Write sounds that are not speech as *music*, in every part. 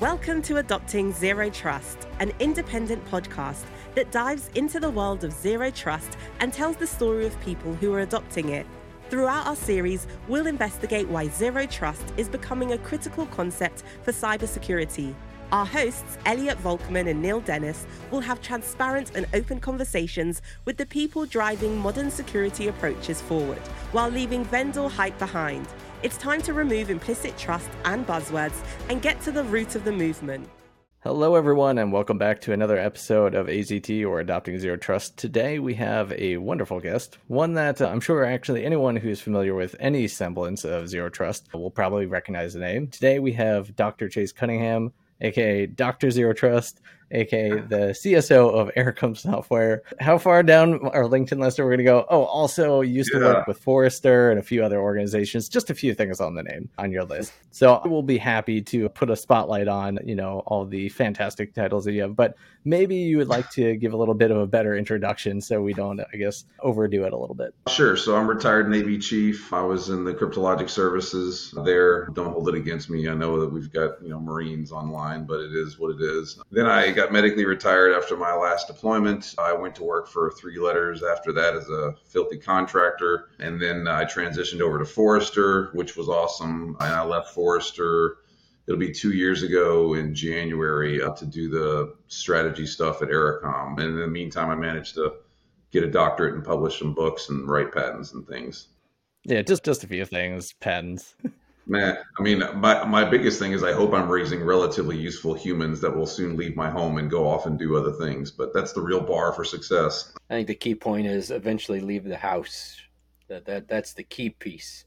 Welcome to Adopting Zero Trust, an independent podcast that dives into the world of zero trust and tells the story of people who are adopting it. Throughout our series, we'll investigate why zero trust is becoming a critical concept for cybersecurity. Our hosts, Elliot Volkman and Neil Dennis, will have transparent and open conversations with the people driving modern security approaches forward while leaving vendor hype behind. It's time to remove implicit trust and buzzwords and get to the root of the movement. Hello, everyone, and welcome back to another episode of AZT or Adopting Zero Trust. Today, we have a wonderful guest, one that uh, I'm sure actually anyone who's familiar with any semblance of Zero Trust will probably recognize the name. Today, we have Dr. Chase Cunningham, aka Dr. Zero Trust, aka the CSO of Ericom Software. How far down our LinkedIn list are we going to go? Oh, also used yeah. to work with Forrester and a few other organizations. Just a few things on the name on your list. So I will be happy to put a spotlight on, you know, all the fantastic titles that you have. But maybe you would like to give a little bit of a better introduction so we don't, I guess, overdo it a little bit. Sure. So I'm retired Navy chief. I was in the cryptologic services there. Don't hold it against me. I know that we've got, you know, Marines online, but it is what it is. Then I got medically retired after my last deployment. I went to work for three letters after that as a filthy contractor. And then I transitioned over to Forrester, which was awesome. And I left Forrester it'll be two years ago in January uh, to do the strategy stuff at Ericom. And in the meantime, I managed to get a doctorate and publish some books and write patents and things. Yeah, just just a few things, patents. *laughs* Man, I mean, my, my biggest thing is I hope I'm raising relatively useful humans that will soon leave my home and go off and do other things. But that's the real bar for success. I think the key point is eventually leave the house. That that that's the key piece.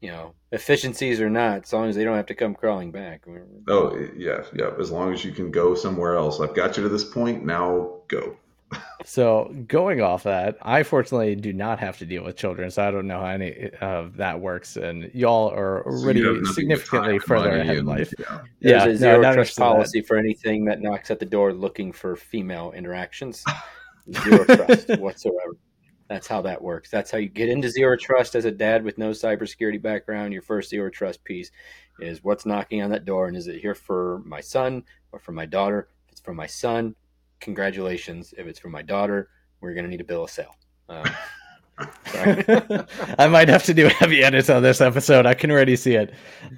You know, efficiencies or not, as long as they don't have to come crawling back. Oh yeah, yeah. As long as you can go somewhere else. I've got you to this point. Now go so going off that, I fortunately do not have to deal with children, so I don't know how any of that works. And y'all are already so significantly further ahead in life. Yeah, yeah there's a zero no, trust policy that. for anything that knocks at the door looking for female interactions. Zero *laughs* trust whatsoever. That's how that works. That's how you get into zero trust as a dad with no cybersecurity background. Your first zero trust piece is what's knocking on that door, and is it here for my son or for my daughter? If it's for my son, congratulations. If it's for my daughter, we're going to need a bill of sale. Um, *laughs* I might have to do heavy edits on this episode. I can already see it.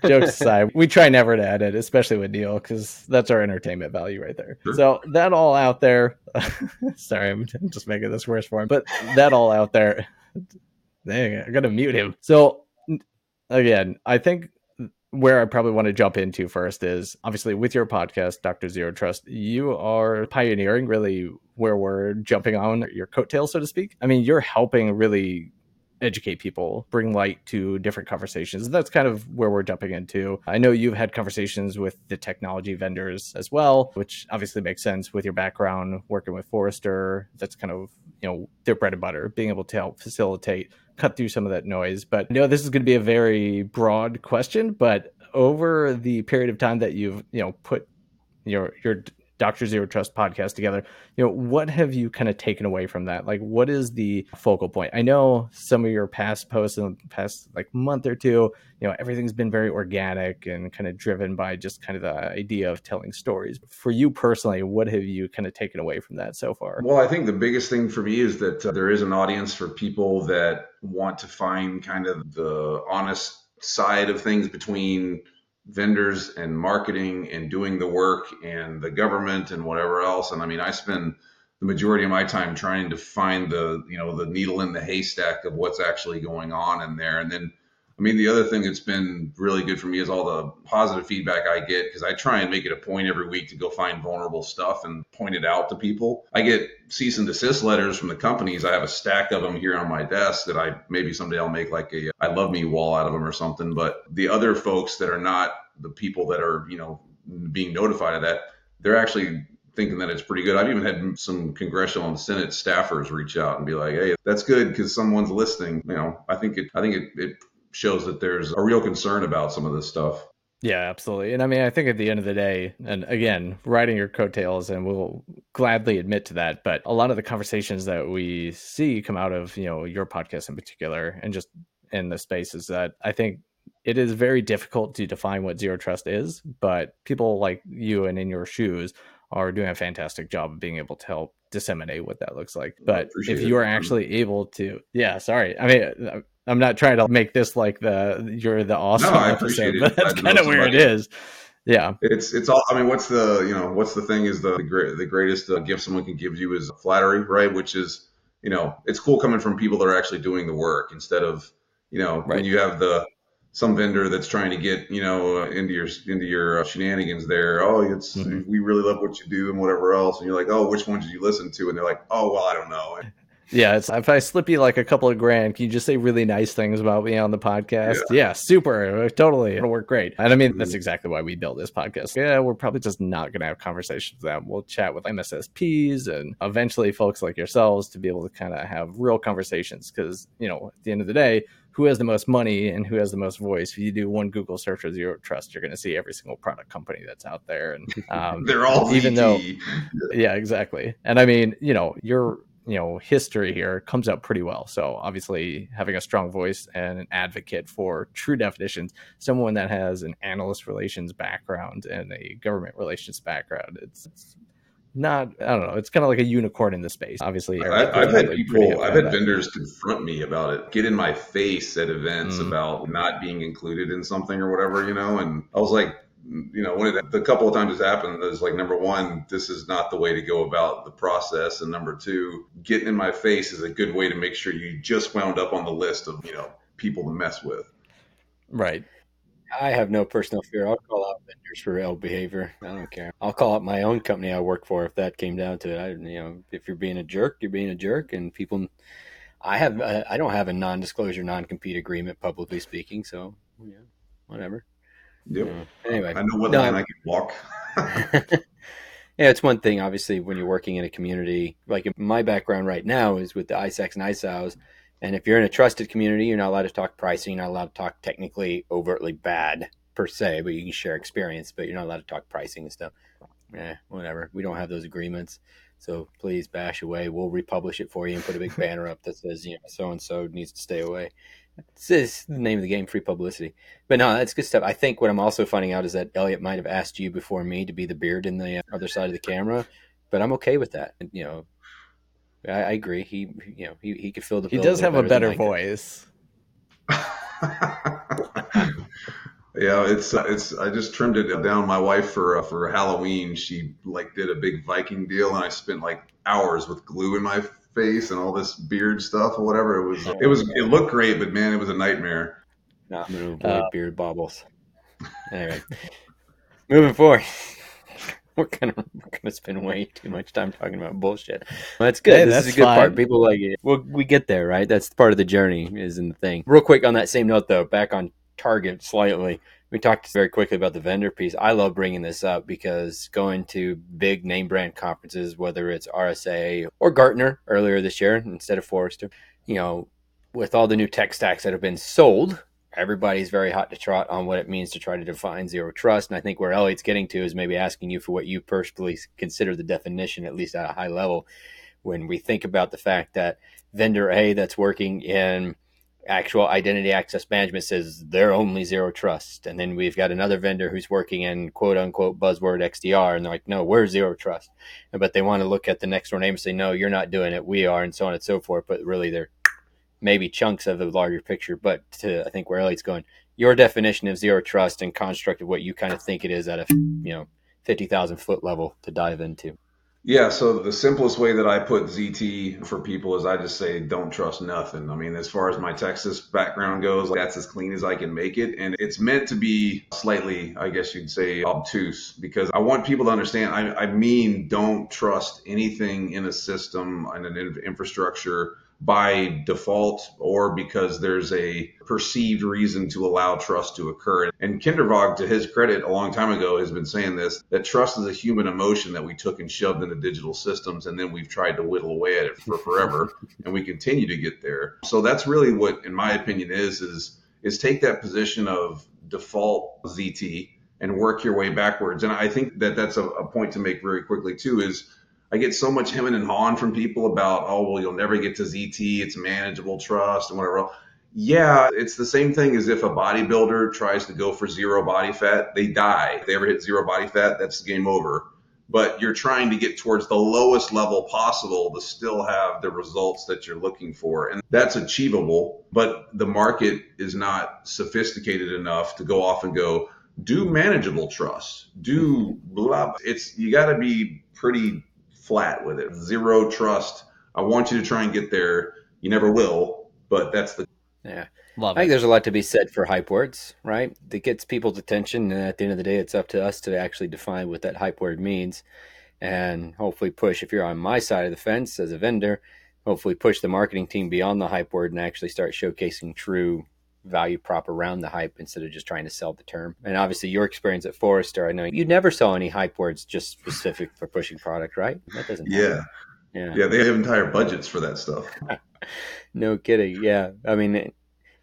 Jokes aside, we try never to edit, especially with Neil, because that's our entertainment value right there. Sure. So that all out there. *laughs* sorry, I'm just making this worse for him. But that all out there. *laughs* Dang, I gotta mute him. So again, I think where I probably want to jump into first is obviously with your podcast, Dr. Zero Trust, you are pioneering really where we're jumping on your coattail, so to speak. I mean, you're helping really educate people, bring light to different conversations. That's kind of where we're jumping into. I know you've had conversations with the technology vendors as well, which obviously makes sense with your background working with Forrester. That's kind of, you know, their bread and butter, being able to help facilitate cut through some of that noise. But I know this is going to be a very broad question, but over the period of time that you've, you know, put your your Dr. Zero Trust podcast together, you know, what have you kind of taken away from that? Like, what is the focal point? I know some of your past posts in the past like month or two, you know, everything's been very organic and kind of driven by just kind of the idea of telling stories. For you personally, what have you kind of taken away from that so far? Well, I think the biggest thing for me is that uh, there is an audience for people that want to find kind of the honest side of things between vendors and marketing and doing the work and the government and whatever else. And I mean, I spend the majority of my time trying to find the, you know, the needle in the haystack of what's actually going on in there. And then I mean, the other thing that's been really good for me is all the positive feedback I get because I try and make it a point every week to go find vulnerable stuff and point it out to people. I get cease and desist letters from the companies. I have a stack of them here on my desk that I maybe someday I'll make like a I love me wall out of them or something. But the other folks that are not the people that are, you know, being notified of that, they're actually thinking that it's pretty good. I've even had some congressional and Senate staffers reach out and be like, "Hey, that's good because someone's listening." You know, I think it. I think it, it shows that there's a real concern about some of this stuff. Yeah, absolutely. And I mean, I think at the end of the day, and again, riding your coattails, and we'll gladly admit to that, but a lot of the conversations that we see come out of, you know, your podcast in particular, and just in the space is that I think it is very difficult to define what zero trust is, but people like you and in your shoes are doing a fantastic job of being able to help disseminate what that looks like. But if you are actually able to, yeah, sorry. I mean, I'm not trying to make this like the you're the awesome no, I episode, but that's kind of where it is. Yeah, it's it's all. I mean, what's the you know what's the thing is the the, great, the greatest uh, gift someone can give you is flattery, right? Which is you know it's cool coming from people that are actually doing the work instead of you know right. when you have the some vendor that's trying to get you know uh, into your into your uh, shenanigans there. Oh, it's mm-hmm. we really love what you do and whatever else, and you're like, oh, which one did you listen to? And they're like, oh, well, I don't know. Yeah, it's, if I slip you like a couple of grand, can you just say really nice things about me on the podcast? Yeah, yeah super, totally, it'll work great. And I mean, that's exactly why we built this podcast. Yeah, we're probably just not going to have conversations with them. We'll chat with MSSPs and eventually folks like yourselves to be able to kind of have real conversations because you know, at the end of the day, who has the most money and who has the most voice. If you do one Google search for zero trust, you're going to see every single product company that's out there, and um, *laughs* they're all even though, yeah, exactly. And I mean, you know, you're you know history here comes out pretty well. So obviously having a strong voice and an advocate for true definitions someone that has an analyst relations background and a government relations background it's, it's not i don't know it's kind of like a unicorn in the space. Obviously I, have had people i've had vendors confront me about it get in my face at events mm. about not being included in something or whatever you know and i was like you know, one of the, the couple of times it's happened is like number one, this is not the way to go about the process, and number two, getting in my face is a good way to make sure you just wound up on the list of you know people to mess with. Right. I have no personal fear. I'll call out vendors for ill behavior. I don't care. I'll call out my own company I work for if that came down to it. I, you know, if you're being a jerk, you're being a jerk, and people. I have. Uh, I don't have a non-disclosure, non-compete agreement, publicly speaking. So, yeah, whatever. Yep. Uh, anyway, I know what no, line I can walk. *laughs* yeah, it's one thing. Obviously, when you're working in a community, like my background right now is with the ISACs and ISOs. And if you're in a trusted community, you're not allowed to talk pricing. You're not allowed to talk technically overtly bad per se, but you can share experience. But you're not allowed to talk pricing and stuff. Eh, whatever. We don't have those agreements. So please bash away. We'll republish it for you and put a big banner up that says, you know, so and so needs to stay away. It's the name of the game, free publicity. But no, that's good stuff. I think what I'm also finding out is that Elliot might have asked you before me to be the beard in the other side of the camera, but I'm okay with that. And, you know, I, I, agree. He, you know, he, he could fill the. He does have a better voice. *laughs* yeah, it's uh, it's. I just trimmed it down. My wife for uh, for Halloween, she like did a big Viking deal, and I spent like hours with glue in my face and all this beard stuff or whatever. It was it was it looked great, but man, it was a nightmare. No, I'm gonna avoid uh, beard bobbles. Anyway, moving forward. *laughs* We're gonna we're gonna spend way too much time talking about bullshit. Well, that's good. Hey, this that's is a good fine. part. People like it. Well, we get there, right? That's part of the journey, isn't the thing. Real quick on that same note, though, back on target slightly we talked very quickly about the vendor piece. I love bringing this up because going to big name brand conferences, whether it's RSA or Gartner earlier this year instead of Forrester, you know, with all the new tech stacks that have been sold, everybody's very hot to trot on what it means to try to define zero trust. And I think where Elliot's getting to is maybe asking you for what you personally consider the definition, at least at a high level, when we think about the fact that vendor A that's working in actual identity access management says they're only zero trust. And then we've got another vendor who's working in quote unquote buzzword XDR. And they're like, no, we're zero trust. But they want to look at the next door name and say, no, you're not doing it. We are, and so on and so forth. But really, they're maybe chunks of the larger picture. But to, I think where Elliot's going, your definition of zero trust and construct of what you kind of think it is at a, you know, 50,000 foot level to dive into. Yeah, so the simplest way that I put ZT for people is I just say don't trust nothing. I mean, as far as my Texas background goes, that's as clean as I can make it. And it's meant to be slightly, I guess you'd say, obtuse because I want people to understand. I, I mean, don't trust anything in a system and an infrastructure by default or because there's a perceived reason to allow trust to occur. And Kindervag, to his credit, a long time ago has been saying this that trust is a human emotion that we took and shoved into digital systems, and then we've tried to whittle away at it for forever, *laughs* and we continue to get there. So that's really what, in my opinion, is is is take that position of default ZT and work your way backwards. And I think that that's a, a point to make very quickly too. Is I get so much hemming and hawing from people about, oh, well, you'll never get to ZT. It's manageable trust and whatever. Yeah, it's the same thing as if a bodybuilder tries to go for zero body fat, they die. If they ever hit zero body fat, that's game over. But you're trying to get towards the lowest level possible to still have the results that you're looking for. And that's achievable, but the market is not sophisticated enough to go off and go, do manageable trust, do blah. It's, you got to be pretty flat with it. Zero trust. I want you to try and get there. You never will, but that's the yeah. Love I think there's a lot to be said for hype words, right? That gets people's attention. And at the end of the day, it's up to us to actually define what that hype word means and hopefully push, if you're on my side of the fence as a vendor, hopefully push the marketing team beyond the hype word and actually start showcasing true value prop around the hype instead of just trying to sell the term. And obviously, your experience at Forrester, I know you never saw any hype words just specific for pushing product, right? That doesn't. Yeah. Happen. Yeah. Yeah. They have entire budgets for that stuff. *laughs* no kidding. Yeah. I mean,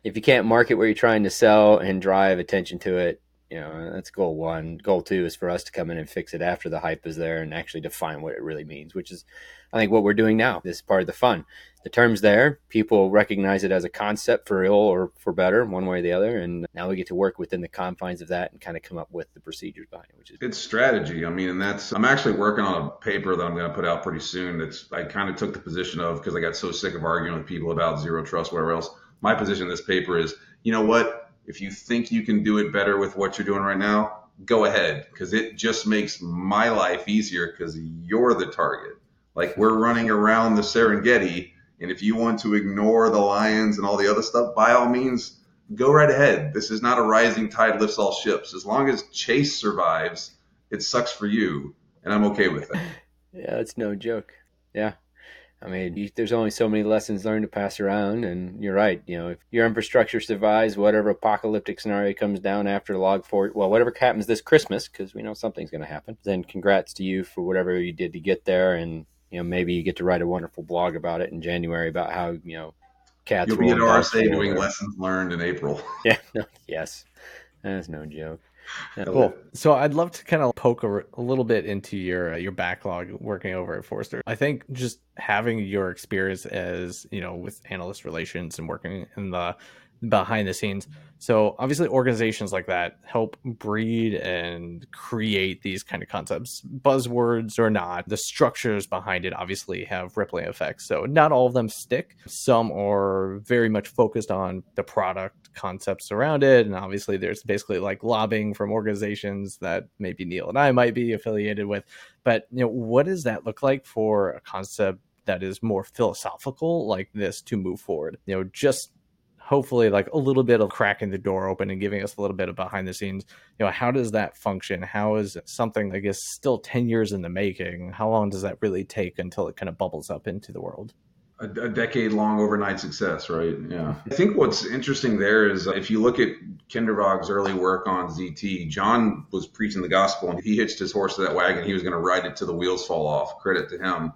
if you can't market what you're trying to sell and drive attention to it, you know, that's goal one. Goal two is for us to come in and fix it after the hype is there and actually define what it really means, which is, I think, what we're doing now. This is part of the fun. The term's there. People recognize it as a concept for ill or for better, one way or the other. And now we get to work within the confines of that and kind of come up with the procedures behind it, which is it's strategy. I mean, and that's I'm actually working on a paper that I'm going to put out pretty soon. that's I kind of took the position of because I got so sick of arguing with people about zero trust, whatever else my position in this paper is, you know what? If you think you can do it better with what you're doing right now, go ahead because it just makes my life easier because you're the target. Like we're running around the Serengeti, and if you want to ignore the lions and all the other stuff, by all means, go right ahead. This is not a rising tide lifts all ships. As long as Chase survives, it sucks for you, and I'm okay with that. *laughs* Yeah, it's no joke. Yeah. I mean, you, there's only so many lessons learned to pass around, and you're right. You know, if your infrastructure survives whatever apocalyptic scenario comes down after log four, well, whatever happens this Christmas, because we know something's going to happen. Then, congrats to you for whatever you did to get there, and you know, maybe you get to write a wonderful blog about it in January about how you know cats. You'll be at RSA doing lessons learned in April. *laughs* Yeah. No, yes, that's no joke. Cool. So I'd love to kind of poke a, a little bit into your uh, your backlog working over at Forrester. I think just having your experience as you know with analyst relations and working in the behind the scenes. So obviously organizations like that help breed and create these kind of concepts, buzzwords or not. The structures behind it obviously have rippling effects. So not all of them stick. Some are very much focused on the product concepts around it. And obviously there's basically like lobbying from organizations that maybe Neil and I might be affiliated with. But you know, what does that look like for a concept that is more philosophical like this to move forward? You know, just hopefully like a little bit of cracking the door open and giving us a little bit of behind the scenes. You know how does that function? How is something i guess still 10 years in the making? How long does that really take until it kind of bubbles up into the world? A, a decade long overnight success right? Yeah. I think what's interesting there is if you look at kindervag's early work on zt john was preaching the gospel and he hitched his horse to that wagon. He was going to ride it till the wheels fall off. Credit to him.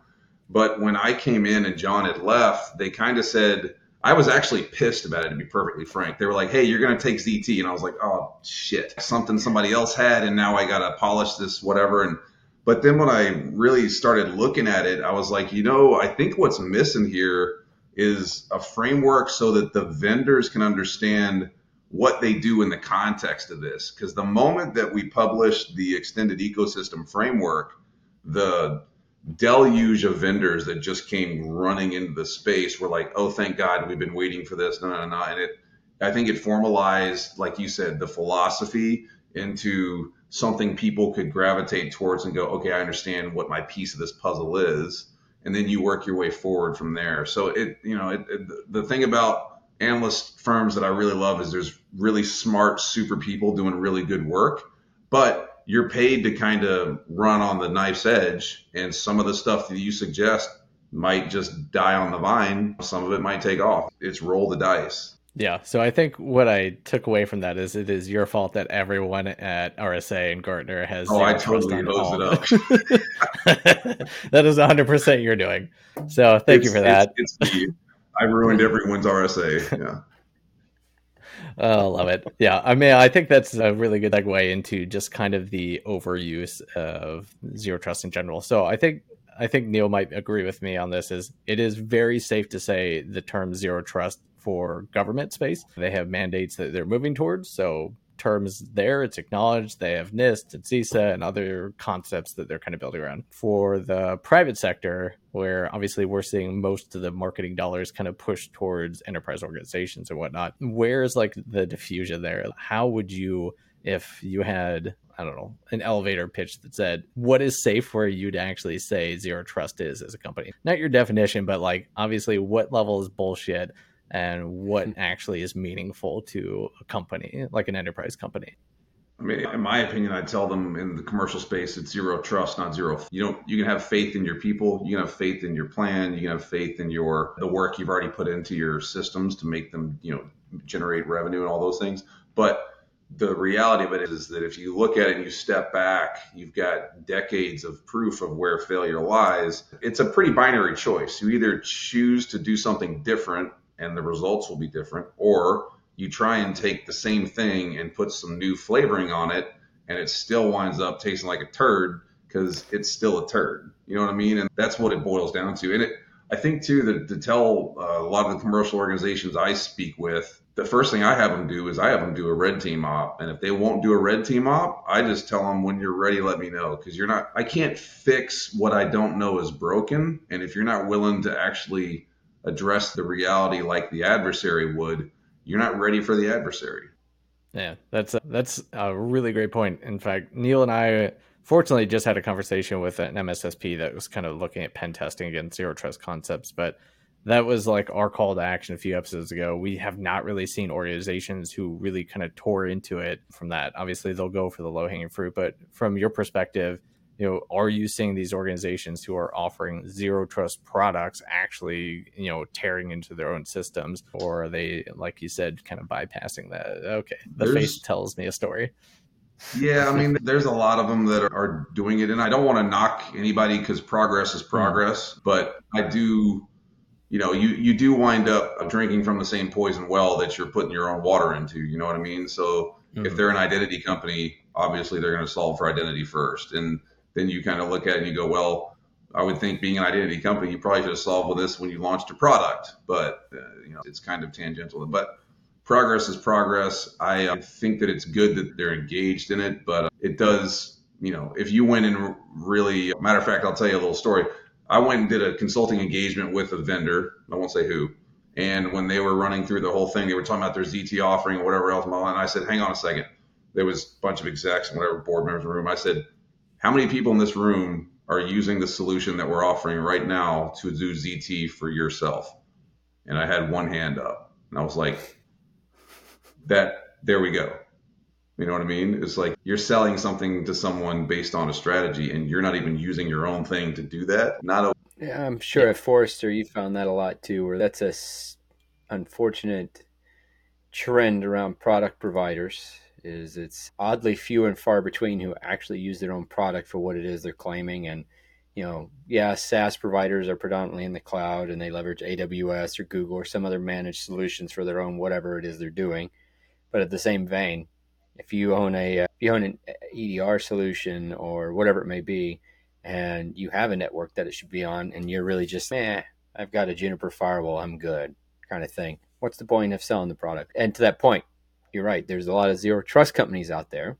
But when i came in and john had left they kind of said I was actually pissed about it, to be perfectly frank. They were like, hey, you're going to take ZT. And I was like, oh, shit. Something somebody else had, and now I got to polish this, whatever. And But then when I really started looking at it, I was like, you know, I think what's missing here is a framework so that the vendors can understand what they do in the context of this. Because the moment that we published the extended ecosystem framework, the deluge of vendors that just came running into the space were like, oh, thank God, we've been waiting for this. No, no, no. And it, I think it formalized, like you said, the philosophy into something people could gravitate towards and go, okay, I understand what my piece of this puzzle is. And then you work your way forward from there. So it, you know, it, it, the thing about analyst firms that I really love is there's really smart, super people doing really good work, but you're paid to kind of run on the knife's edge, and some of the stuff that you suggest might just die on the vine. Some of it might take off. It's roll the dice. Yeah, so I think what I took away from that is it is your fault that everyone at RSA and Gartner has. Oh, I totally hosed it up. *laughs* that is 100% you're doing. So thank it's, you for that. It's, it's me. I ruined everyone's RSA. Yeah. Oh, I love it. Yeah. I mean, I think that's a really good segue into just kind of the overuse of zero trust in general. So I think I think Neil might agree with me on this is it is very safe to say the term zero trust for government space. They have mandates that they're moving towards. So terms there. It's acknowledged. They have NIST and CISA and other concepts that they're kind of building around. For the private sector, where obviously we're seeing most of the marketing dollars kind of push towards enterprise organizations and whatnot, where is like the diffusion there? How would you, if you had I don't know, an elevator pitch that said, what is safe for you to actually say zero trust is as a company? Not your definition, but like obviously what level is bullshit and what hmm. actually is meaningful to a company, like an enterprise company. I mean, in my opinion, I'd tell them in the commercial space, it's zero trust, not zero. You don't. You can have faith in your people. You can have faith in your plan. You can have faith in your the work you've already put into your systems to make them, you know, generate revenue and all those things. But the reality of it is that if you look at it and you step back, you've got decades of proof of where failure lies. It's a pretty binary choice. You either choose to do something different and the results will be different, or you try and take the same thing and put some new flavoring on it and it still winds up tasting like a turd because it's still a turd. You know what I mean? And that's what it boils down to. And it, I think too that to tell uh, a lot of the commercial organizations I speak with, the first thing I have them do is I have them do a red team op. And if they won't do a red team op, I just tell them when you're ready, let me know because you're not. I can't fix what I don't know is broken. And if you're not willing to actually address the reality like the adversary would, you're not ready for the adversary. Yeah, that's a, that's a really great point. In fact, Neil and I fortunately just had a conversation with an MSSP that was kind of looking at pen testing against zero trust concepts, but that was like our call to action a few episodes ago. We have not really seen organizations who really kind of tore into it from that. Obviously, they'll go for the low hanging fruit, but from your perspective, you know are you seeing these organizations who are offering zero trust products actually you know tearing into their own systems or are they like you said kind of bypassing that okay the there's, face tells me a story yeah i mean there's a lot of them that are doing it and i don't want to knock anybody because progress is progress mm-hmm. but i do you know you you do wind up drinking from the same poison well that you're putting your own water into you know what i mean so mm-hmm. if they're an identity company obviously they're going to solve for identity first and then you kind of look at it and you go, well, I would think being an identity company, you probably should have solved with this when you launched a product, but uh, you know, it's kind of tangential. But progress is progress. I uh, think that it's good that they're engaged in it, but uh, it does, you know, if you went and really, matter of fact, I'll tell you a little story. I went and did a consulting engagement with a vendor. I won't say who. And when they were running through the whole thing, they were talking about their ZT offering or whatever else. And I said, hang on a second. There was a bunch of execs and whatever board members in the room. I said, how many people in this room are using the solution that we're offering right now to do ZT for yourself? And I had one hand up, and I was like, that, there we go. You know what I mean? It's like you're selling something to someone based on a strategy, and you're not even using your own thing to do that. Not a yeah, I'm sure at Forrester you found that a lot too, where that's a s- unfortunate trend around product providers is it's oddly few and far between who actually use their own product for what it is they're claiming. And you know yeah saas providers are predominantly in the cloud and they leverage aws or google or some other managed solutions for their own whatever it is they're doing. But at the same vein if you own a uh, if you own an edr solution or whatever it may be and you have a network that it should be on and you're really just eh i've got a juniper firewall i'm good kind of thing what's the point of selling the product? And to that point you're right. There's a lot of zero trust companies out there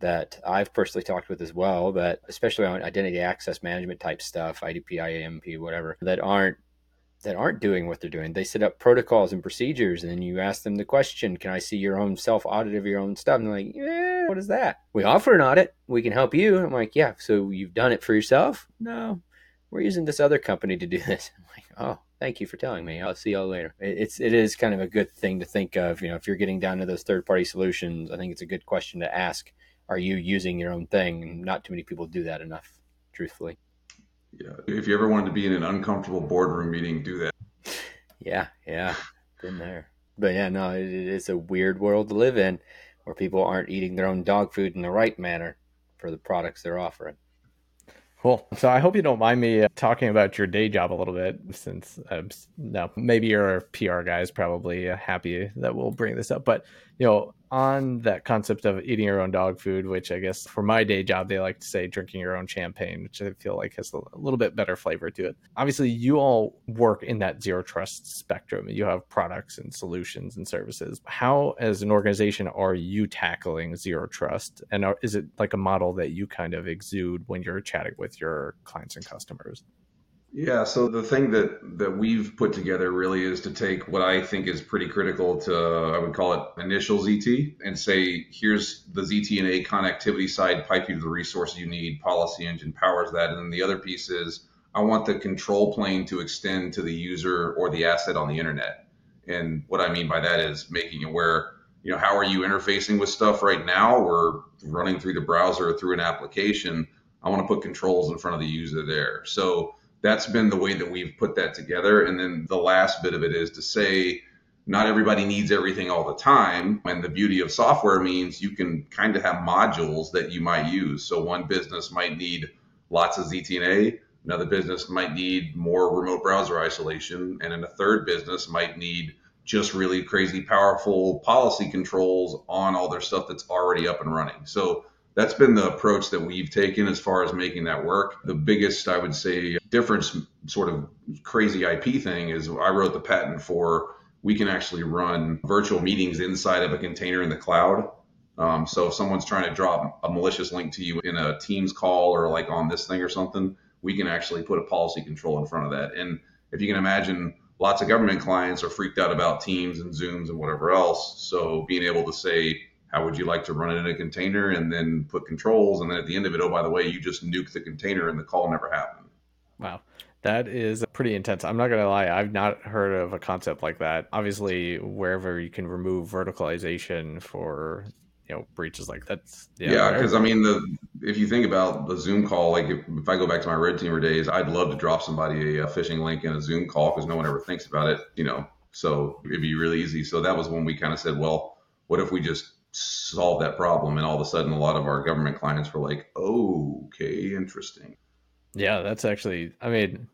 that I've personally talked with as well, that especially on identity access management type stuff, IDP, IAMP, whatever, that aren't that aren't doing what they're doing. They set up protocols and procedures, and then you ask them the question, "Can I see your own self audit of your own stuff?" And they're like, "Yeah, what is that?" We offer an audit. We can help you. I'm like, "Yeah." So you've done it for yourself? No, we're using this other company to do this. *laughs* I'm like, "Oh, thank you for telling me. I'll see y'all later. It's it is kind of a good thing to think of. You know, if you're getting down to those third party solutions, I think it's a good question to ask. Are you using your own thing? Not too many people do that enough, truthfully. Yeah. If you ever wanted to be in an uncomfortable boardroom meeting, do that. *laughs* Yeah, yeah, been there. But yeah, no, it, it's a weird world to live in, where people aren't eating their own dog food in the right manner for the products they're offering. Cool. So I hope you don't mind me uh, talking about your day job a little bit, since um, no, maybe your PR guy is probably uh, happy that we'll bring this up. But you know, on that concept of eating your own dog food, which I guess for my day job, they like to say drinking your own champagne, which I feel like has a little bit better flavor to it. Obviously, you all work in that zero trust spectrum. You have products and solutions and services. How, as an organization, are you tackling zero trust? And are, is it like a model that you kind of exude when you're chatting with your clients and customers? Yeah, so the thing that that we've put together really is to take what I think is pretty critical to I would call it initial ZT and say here's the ZTNA connectivity side, pipe you to the resources you need, policy engine powers that, and then the other piece is I want the control plane to extend to the user or the asset on the internet. And what I mean by that is making it where you know how are you interfacing with stuff right now We're running through the browser or through an application. I want to put controls in front of the user there. So that's been the way that we've put that together. And then the last bit of it is to say, not everybody needs everything all the time. And the beauty of software means you can kind of have modules that you might use. So one business might need lots of ZTNA, another business might need more remote browser isolation, and then a third business might need just really crazy powerful policy controls on all their stuff that's already up and running. So that's been the approach that we've taken as far as making that work. The biggest, I would say, difference, sort of crazy IP thing is I wrote the patent for we can actually run virtual meetings inside of a container in the cloud. Um, so if someone's trying to drop a malicious link to you in a Teams call or like on this thing or something, we can actually put a policy control in front of that. And if you can imagine, lots of government clients are freaked out about Teams and Zooms and whatever else. So being able to say, how would you like to run it in a container and then put controls? And then at the end of it oh by the way you just nuke the container and the call never happened. Wow. That is pretty intense. I'm not gonna lie i've not heard of a concept like that. Obviously wherever you can remove verticalization for you know breaches like that's yeah. Because yeah, i mean the if you think about the zoom call like if, if, i go back to my red teamer days i'd love to drop somebody a, a phishing link in a zoom call because no one ever thinks about it you know? So it'd be really easy. So that was when we kind of said well what if we just solve that problem. And all of a sudden, a lot of our government clients were like, oh, okay, interesting. Yeah, that's actually, I mean,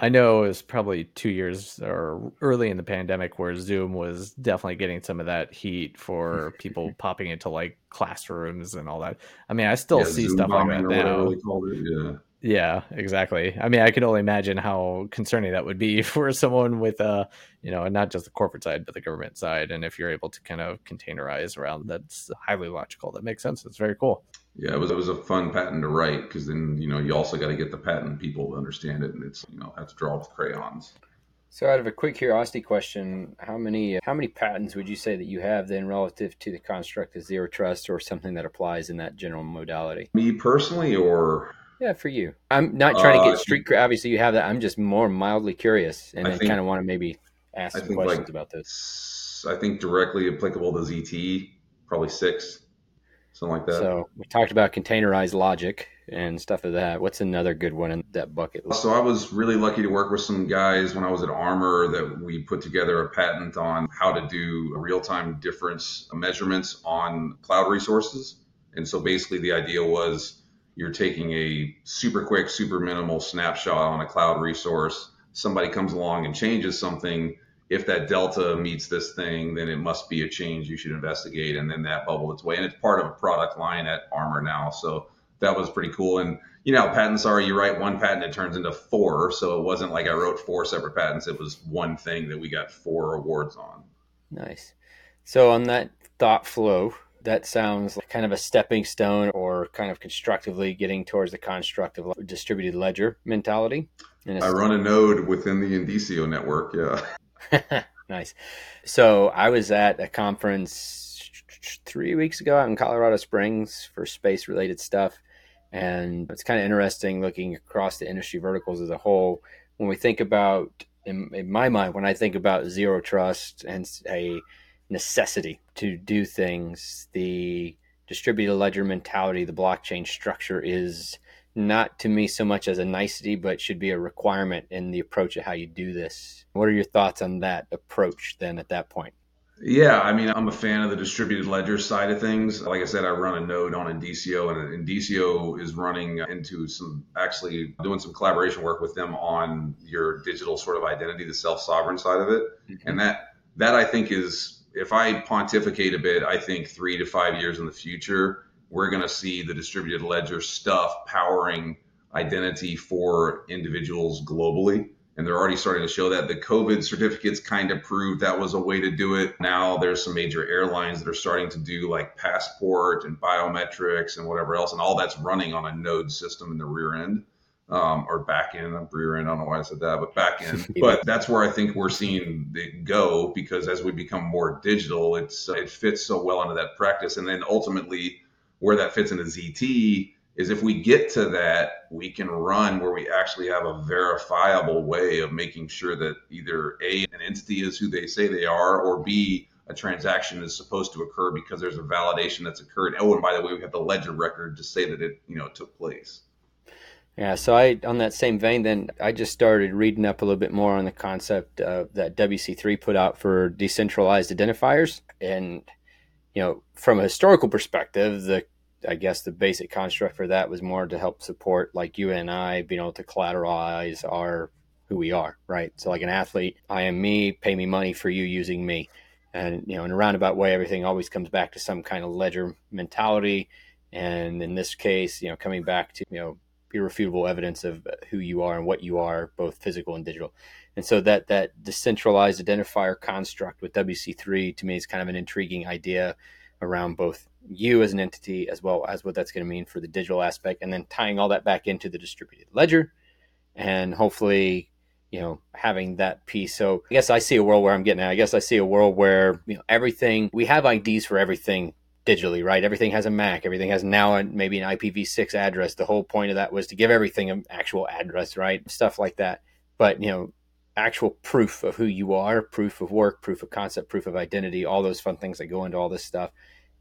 I know it was probably two years or early in the pandemic where Zoom was definitely getting some of that heat for *laughs* people popping into like classrooms and all that. I mean, I still yeah, see Zoom stuff like that now. Yeah. Yeah, exactly. I mean, I can only imagine how concerning that would be *laughs* for someone with, uh, you know, not just the corporate side, but the government side. And if you're able to kind of containerize around, that's highly logical. That makes sense. It's very cool. Yeah, it was it was a fun patent to write because then you know you also got to get the patent people to understand it, and it's you know have to draw with crayons. So, out of a quick curiosity question, how many how many patents would you say that you have then relative to the construct of zero trust, or something that applies in that general modality? Me personally, or yeah, for you. I'm not trying to get uh, street. Obviously, you have that. I'm just more mildly curious, and I, I kind of want to maybe ask some questions like, about this. I think directly applicable to ZT, probably six, something like that. So we talked about containerized logic and stuff of that. What's another good one in that bucket? So I was really lucky to work with some guys when I was at Armor that we put together a patent on how to do real-time difference measurements on cloud resources. And so basically the idea was you're taking a super quick, super minimal snapshot on a cloud resource. Somebody comes along and changes something. If that delta meets this thing, then it must be a change you should investigate. And then that bubble its way. And it's part of a product line at Armor now. So that was pretty cool. And you know, patents are you write one patent, it turns into four. So it wasn't like I wrote four separate patents. It was one thing that we got four awards on. Nice. So on that thought flow, that sounds like kind of a stepping stone or kind of constructively getting towards the construct of distributed ledger mentality. I run a node within the Indicio network. Yeah. *laughs* nice. So I was at a conference three weeks ago out in Colorado Springs for space related stuff. And it's kind of interesting looking across the industry verticals as a whole. When we think about, in, in my mind, when I think about zero trust and a necessity to do things. The distributed ledger mentality, the blockchain structure is not to me so much as a nicety, but should be a requirement in the approach of how you do this. What are your thoughts on that approach then at that point? Yeah, I mean, I'm a fan of the distributed ledger side of things. Like I said, I run a node on Indicio, and Indicio is running into some actually doing some collaboration work with them on your digital sort of identity, the self sovereign side of it. Mm-hmm. And that that I think is if I pontificate a bit, I think three to five years in the future, we're going to see the distributed ledger stuff powering identity for individuals globally. And they're already starting to show that the COVID certificates kind of proved that was a way to do it. Now there's some major airlines that are starting to do like passport and biometrics and whatever else. And all that's running on a node system in the rear end um, or back end, rear end. I don't know why I said that, but back end. *laughs* but that's where I think we're seeing it go because as we become more digital, it's it fits so well into that practice. And then ultimately, where that fits into ZT is if we get to that, we can run where we actually have a verifiable way of making sure that either A, an entity is who they say they are, or B, a transaction is supposed to occur because there's a validation that's occurred. Oh, and by the way, we have the ledger record to say that it, you know, took place. Yeah, so I on that same vein, then I just started reading up a little bit more on the concept of that WC3 put out for decentralized identifiers, and you know, from a historical perspective, the I guess the basic construct for that was more to help support like you and I being able to collateralize our who we are, right? So like an athlete, I am me, pay me money for you using me. And you know, in a roundabout way, everything always comes back to some kind of ledger mentality. And in this case, you know, coming back to, you know, irrefutable evidence of who you are and what you are, both physical and digital. And so that that decentralized identifier construct with WC3 to me is kind of an intriguing idea around both you as an entity as well as what that's going to mean for the digital aspect and then tying all that back into the distributed ledger and hopefully you know having that piece so i guess i see a world where i'm getting at i guess i see a world where you know everything we have ids for everything digitally right? Everything has a mac. Everything has now a, maybe an ipv6 address. The whole point of that was to give everything an actual address right? Stuff like that. But you know actual proof of who you are proof of work proof of concept proof of identity all those fun things that go into all this stuff.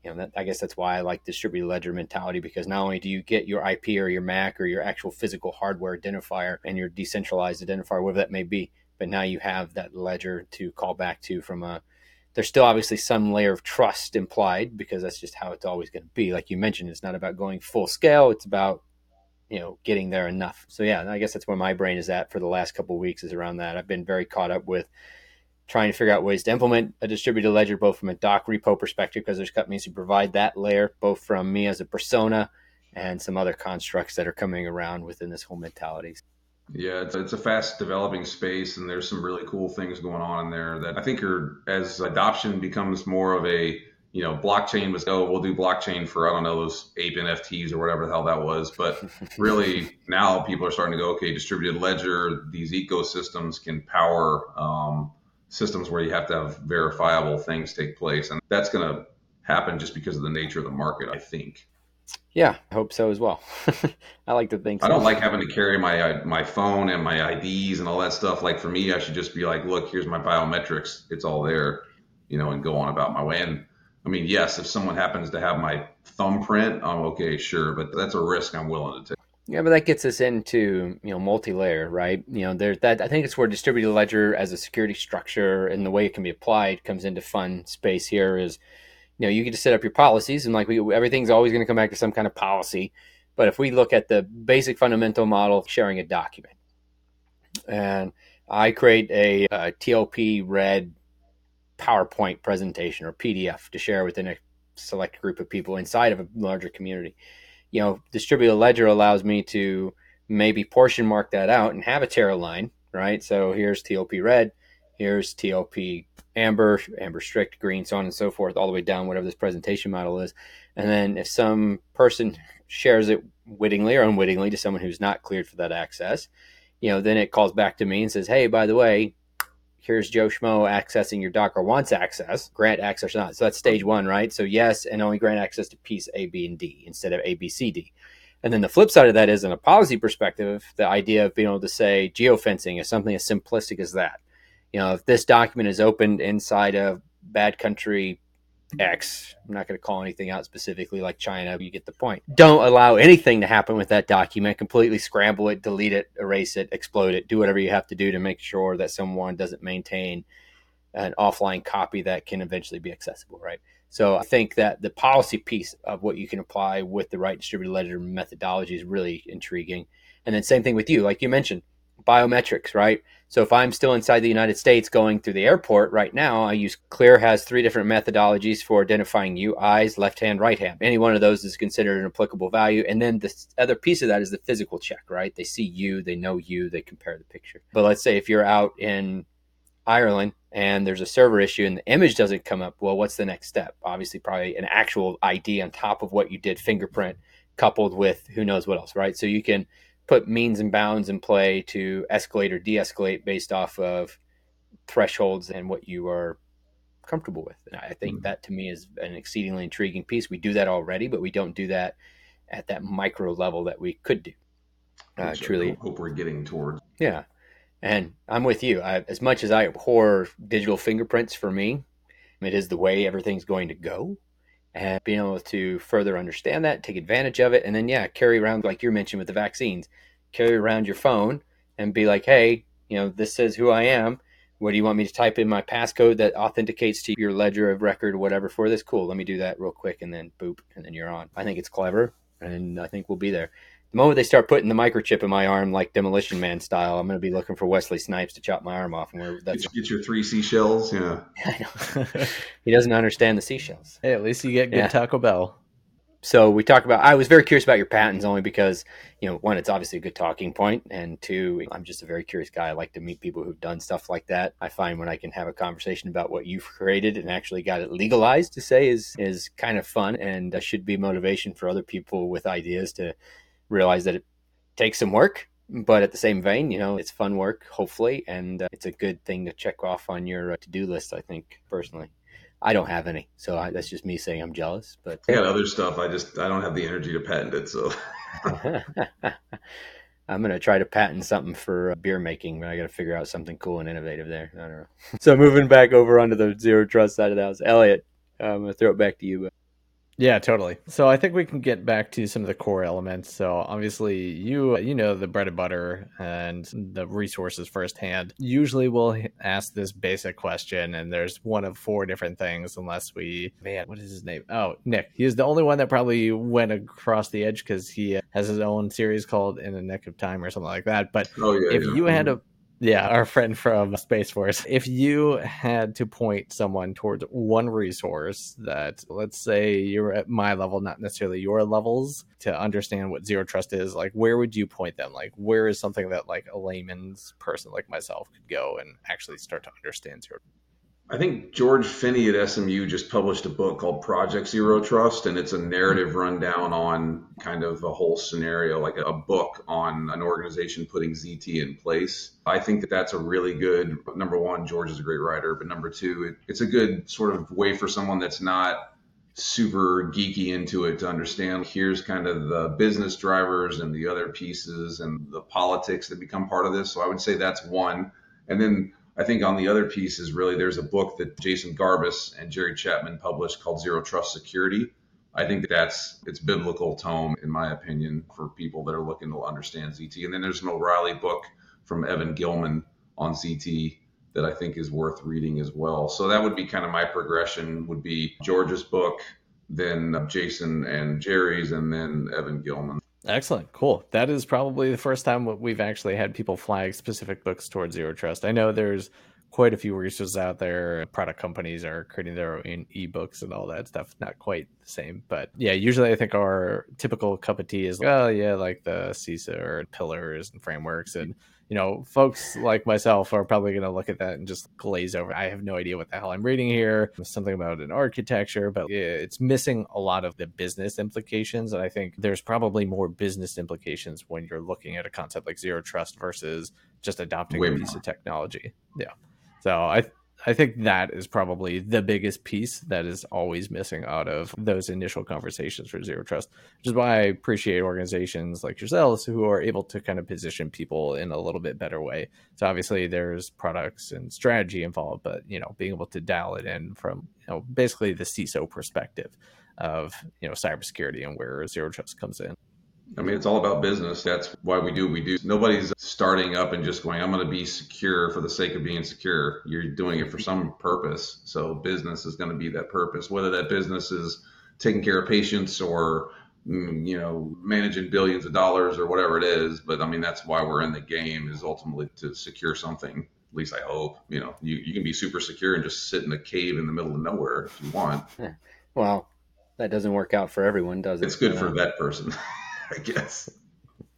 You know, that, I guess that's why I like distributed ledger mentality because not only do you get your IP or your Mac or your actual physical hardware identifier and your decentralized identifier, whatever that may be, but now you have that ledger to call back to from a. There's still obviously some layer of trust implied because that's just how it's always going to be. Like you mentioned, it's not about going full scale; it's about you know getting there enough. So yeah, I guess that's where my brain is at for the last couple weeks is around that. I've been very caught up with trying to figure out ways to implement a distributed ledger, both from a doc repo perspective, because there's companies who provide that layer, both from me as a persona and some other constructs that are coming around within this whole mentality. Yeah, it's, it's a fast developing space, and there's some really cool things going on in there that I think are as adoption becomes more of a you know, blockchain was, oh, we'll do blockchain for, I don't know, those ape NFTs or whatever the hell that was. But *laughs* really, now people are starting to go, okay, distributed ledger, these ecosystems can power um, systems where you have to have verifiable things take place. And that's going to happen just because of the nature of the market, I think. Yeah, I hope so as well. *laughs* I like to think. So. I don't like having to carry my uh, my phone and my IDs and all that stuff. Like for me, I should just be like, look, here's my biometrics. It's all there, you know, and go on about my way. And I mean, yes, if someone happens to have my thumbprint, I'm okay, sure, but that's a risk I'm willing to take. Yeah, but that gets us into you know multi-layer, right? You know, there that I think it's where distributed ledger as a security structure and the way it can be applied comes into fun space. Here is, you know, you get to set up your policies and like we everything's always going to come back to some kind of policy. But if we look at the basic fundamental model, sharing a document, and I create a, a TLP red PowerPoint presentation or PDF to share within a select group of people inside of a larger community you know, distributed ledger allows me to maybe portion mark that out and have a tearline, right? So here's TLP red, here's TLP amber, amber strict, green, so on and so forth, all the way down, whatever this presentation model is. And then if some person *laughs* shares it wittingly or unwittingly to someone who's not cleared for that access, you know, then it calls back to me and says, hey, by the way, here's Joe Schmo accessing your Docker wants access, grant access or not. So that's stage one, right? So yes, and only grant access to piece A, B, and D instead of A, B, C, D. And then the flip side of that is, in a policy perspective, the idea of being able to say geofencing is something as simplistic as that. You know, if this document is opened inside of bad country X. I'm not going to call anything out specifically like China. You get the point. Don't allow anything to happen with that document. Completely scramble it, delete it, erase it, explode it. Do whatever you have to do to make sure that someone doesn't maintain an offline copy that can eventually be accessible, right? So I think that the policy piece of what you can apply with the right distributed ledger methodology is really intriguing. And then same thing with you, like you mentioned, biometrics, right? So if I'm still inside the United States going through the airport right now, I use Clear has three different methodologies for identifying you eyes, left hand, right hand. Any one of those is considered an applicable value. And then the other piece of that is the physical check, right? They see you, they know you, they compare the picture. But let's say if you're out in Ireland and there's a server issue and the image doesn't come up, well, what's the next step? Obviously, probably an actual ID on top of what you did, fingerprint coupled with who knows what else, right? So you can put means and bounds in play to escalate or de-escalate based off of thresholds and what you are comfortable with. And I think mm-hmm. that to me is an exceedingly intriguing piece. We do that already, but we don't do that at that micro level that we could do. Uh, truly, hope we're getting towards. Yeah, and I'm with you. I, as much as I abhor digital fingerprints for me, it is the way everything's going to go and being able to further understand that, take advantage of it, and then yeah, carry around like you mentioned with the vaccines, carry around your phone and be like, hey, you know, this says who I am. What do you want me to type in my passcode that authenticates to your ledger of record or whatever for this? Cool. Let me do that real quick and then boop, and then you're on. I think it's clever, and I think we'll be there the moment they start putting the microchip in my arm, like Demolition Man style, I'm going to be looking for Wesley Snipes to chop my arm off. And where that's get, your three seashells. Yeah, *laughs* he doesn't understand the seashells. Hey, at least you get good yeah. Taco Bell. So we talk about. I was very curious about your patents, only because you know, one, it's obviously a good talking point, and two, I'm just a very curious guy. I like to meet people who've done stuff like that. I find when I can have a conversation about what you've created and actually got it legalized to say is is kind of fun, and uh, should be motivation for other people with ideas to realize that it takes some work, but at the same vein, you know, it's fun work, hopefully, and uh, it's a good thing to check off on your uh, to do list. I think personally. I don't have any, so I, that's just me saying I'm jealous. But I got other stuff. I just I don't have the energy to patent it. So *laughs* I'm gonna try to patent something for uh, beer making, but I got to figure out something cool and innovative there. I don't know. *laughs* so moving back over onto the zero trust side of the house, Elliot, I'm gonna throw it back to you. Yeah, totally. So I think we can get back to some of the core elements. So obviously, you you know the bread and butter and the resources firsthand. Usually, we'll ask this basic question, and there's one of four different things, unless we man, what is his name? Oh, Nick. He's the only one that probably went across the edge because he has his own series called In a Nick of Time or something like that. But oh, yeah, if yeah. you had mm-hmm. a yeah, our friend from Space Force. If you had to point someone towards one resource that, let's say you're at my level, not necessarily your levels, to understand what zero trust is, like where would you point them? Like where is something that like a layman's person like myself could go and actually start to understand zero? I think George Finney at SMU just published a book called Project Zero Trust, and it's a narrative mm-hmm. rundown on kind of a whole scenario, like a book on an organization putting ZT in place. I think that that's a really good number one. George is a great writer, but number two, it, it's a good sort of way for someone that's not super geeky into it to understand here's kind of the business drivers and the other pieces and the politics that become part of this. So I would say that's one. And then I think on the other piece is really there's a book that Jason Garbis and Jerry Chapman published called Zero Trust Security. I think that's it's biblical tome in my opinion for people that are looking to understand ZT. And then there's an O'Reilly book from Evan Gilman on ZT that I think is worth reading as well. So that would be kind of my progression would be George's book, then Jason and Jerry's, and then Evan Gilman. Excellent. Cool. That is probably the first time we've actually had people flag specific books towards zero trust. I know there's quite a few resources out there. Product companies are creating their own ebooks and all that stuff. Not quite the same, but yeah, usually I think our typical cup of tea is, oh yeah, like the CISA or pillars and frameworks and you know, folks like myself are probably going to look at that and just glaze over. I have no idea what the hell I'm reading here. Something about an architecture, but it's missing a lot of the business implications. And I think there's probably more business implications when you're looking at a concept like zero trust versus just adopting Way a piece more. of technology. Yeah. So I I think that is probably the biggest piece that is always missing out of those initial conversations for zero trust, which is why I appreciate organizations like yourselves who are able to kind of position people in a little bit better way. So obviously there's products and strategy involved, but you know, being able to dial it in from you know basically the CISO perspective of you know cybersecurity and where zero trust comes in. I mean, it's all about business. That's why we do what we do. Nobody's starting up and just going, I'm going to be secure for the sake of being secure. You're doing it for some purpose. So business is going to be that purpose, whether that business is taking care of patients or mm, you know, managing billions of dollars or whatever it is. But I mean, that's why we're in the game is ultimately to secure something. At least I hope. You know, you, you can be super secure and just sit in a cave in the middle of nowhere if you want. *laughs* Well, that doesn't work out for everyone, does it? It's good for that person, *laughs* *laughs* I guess.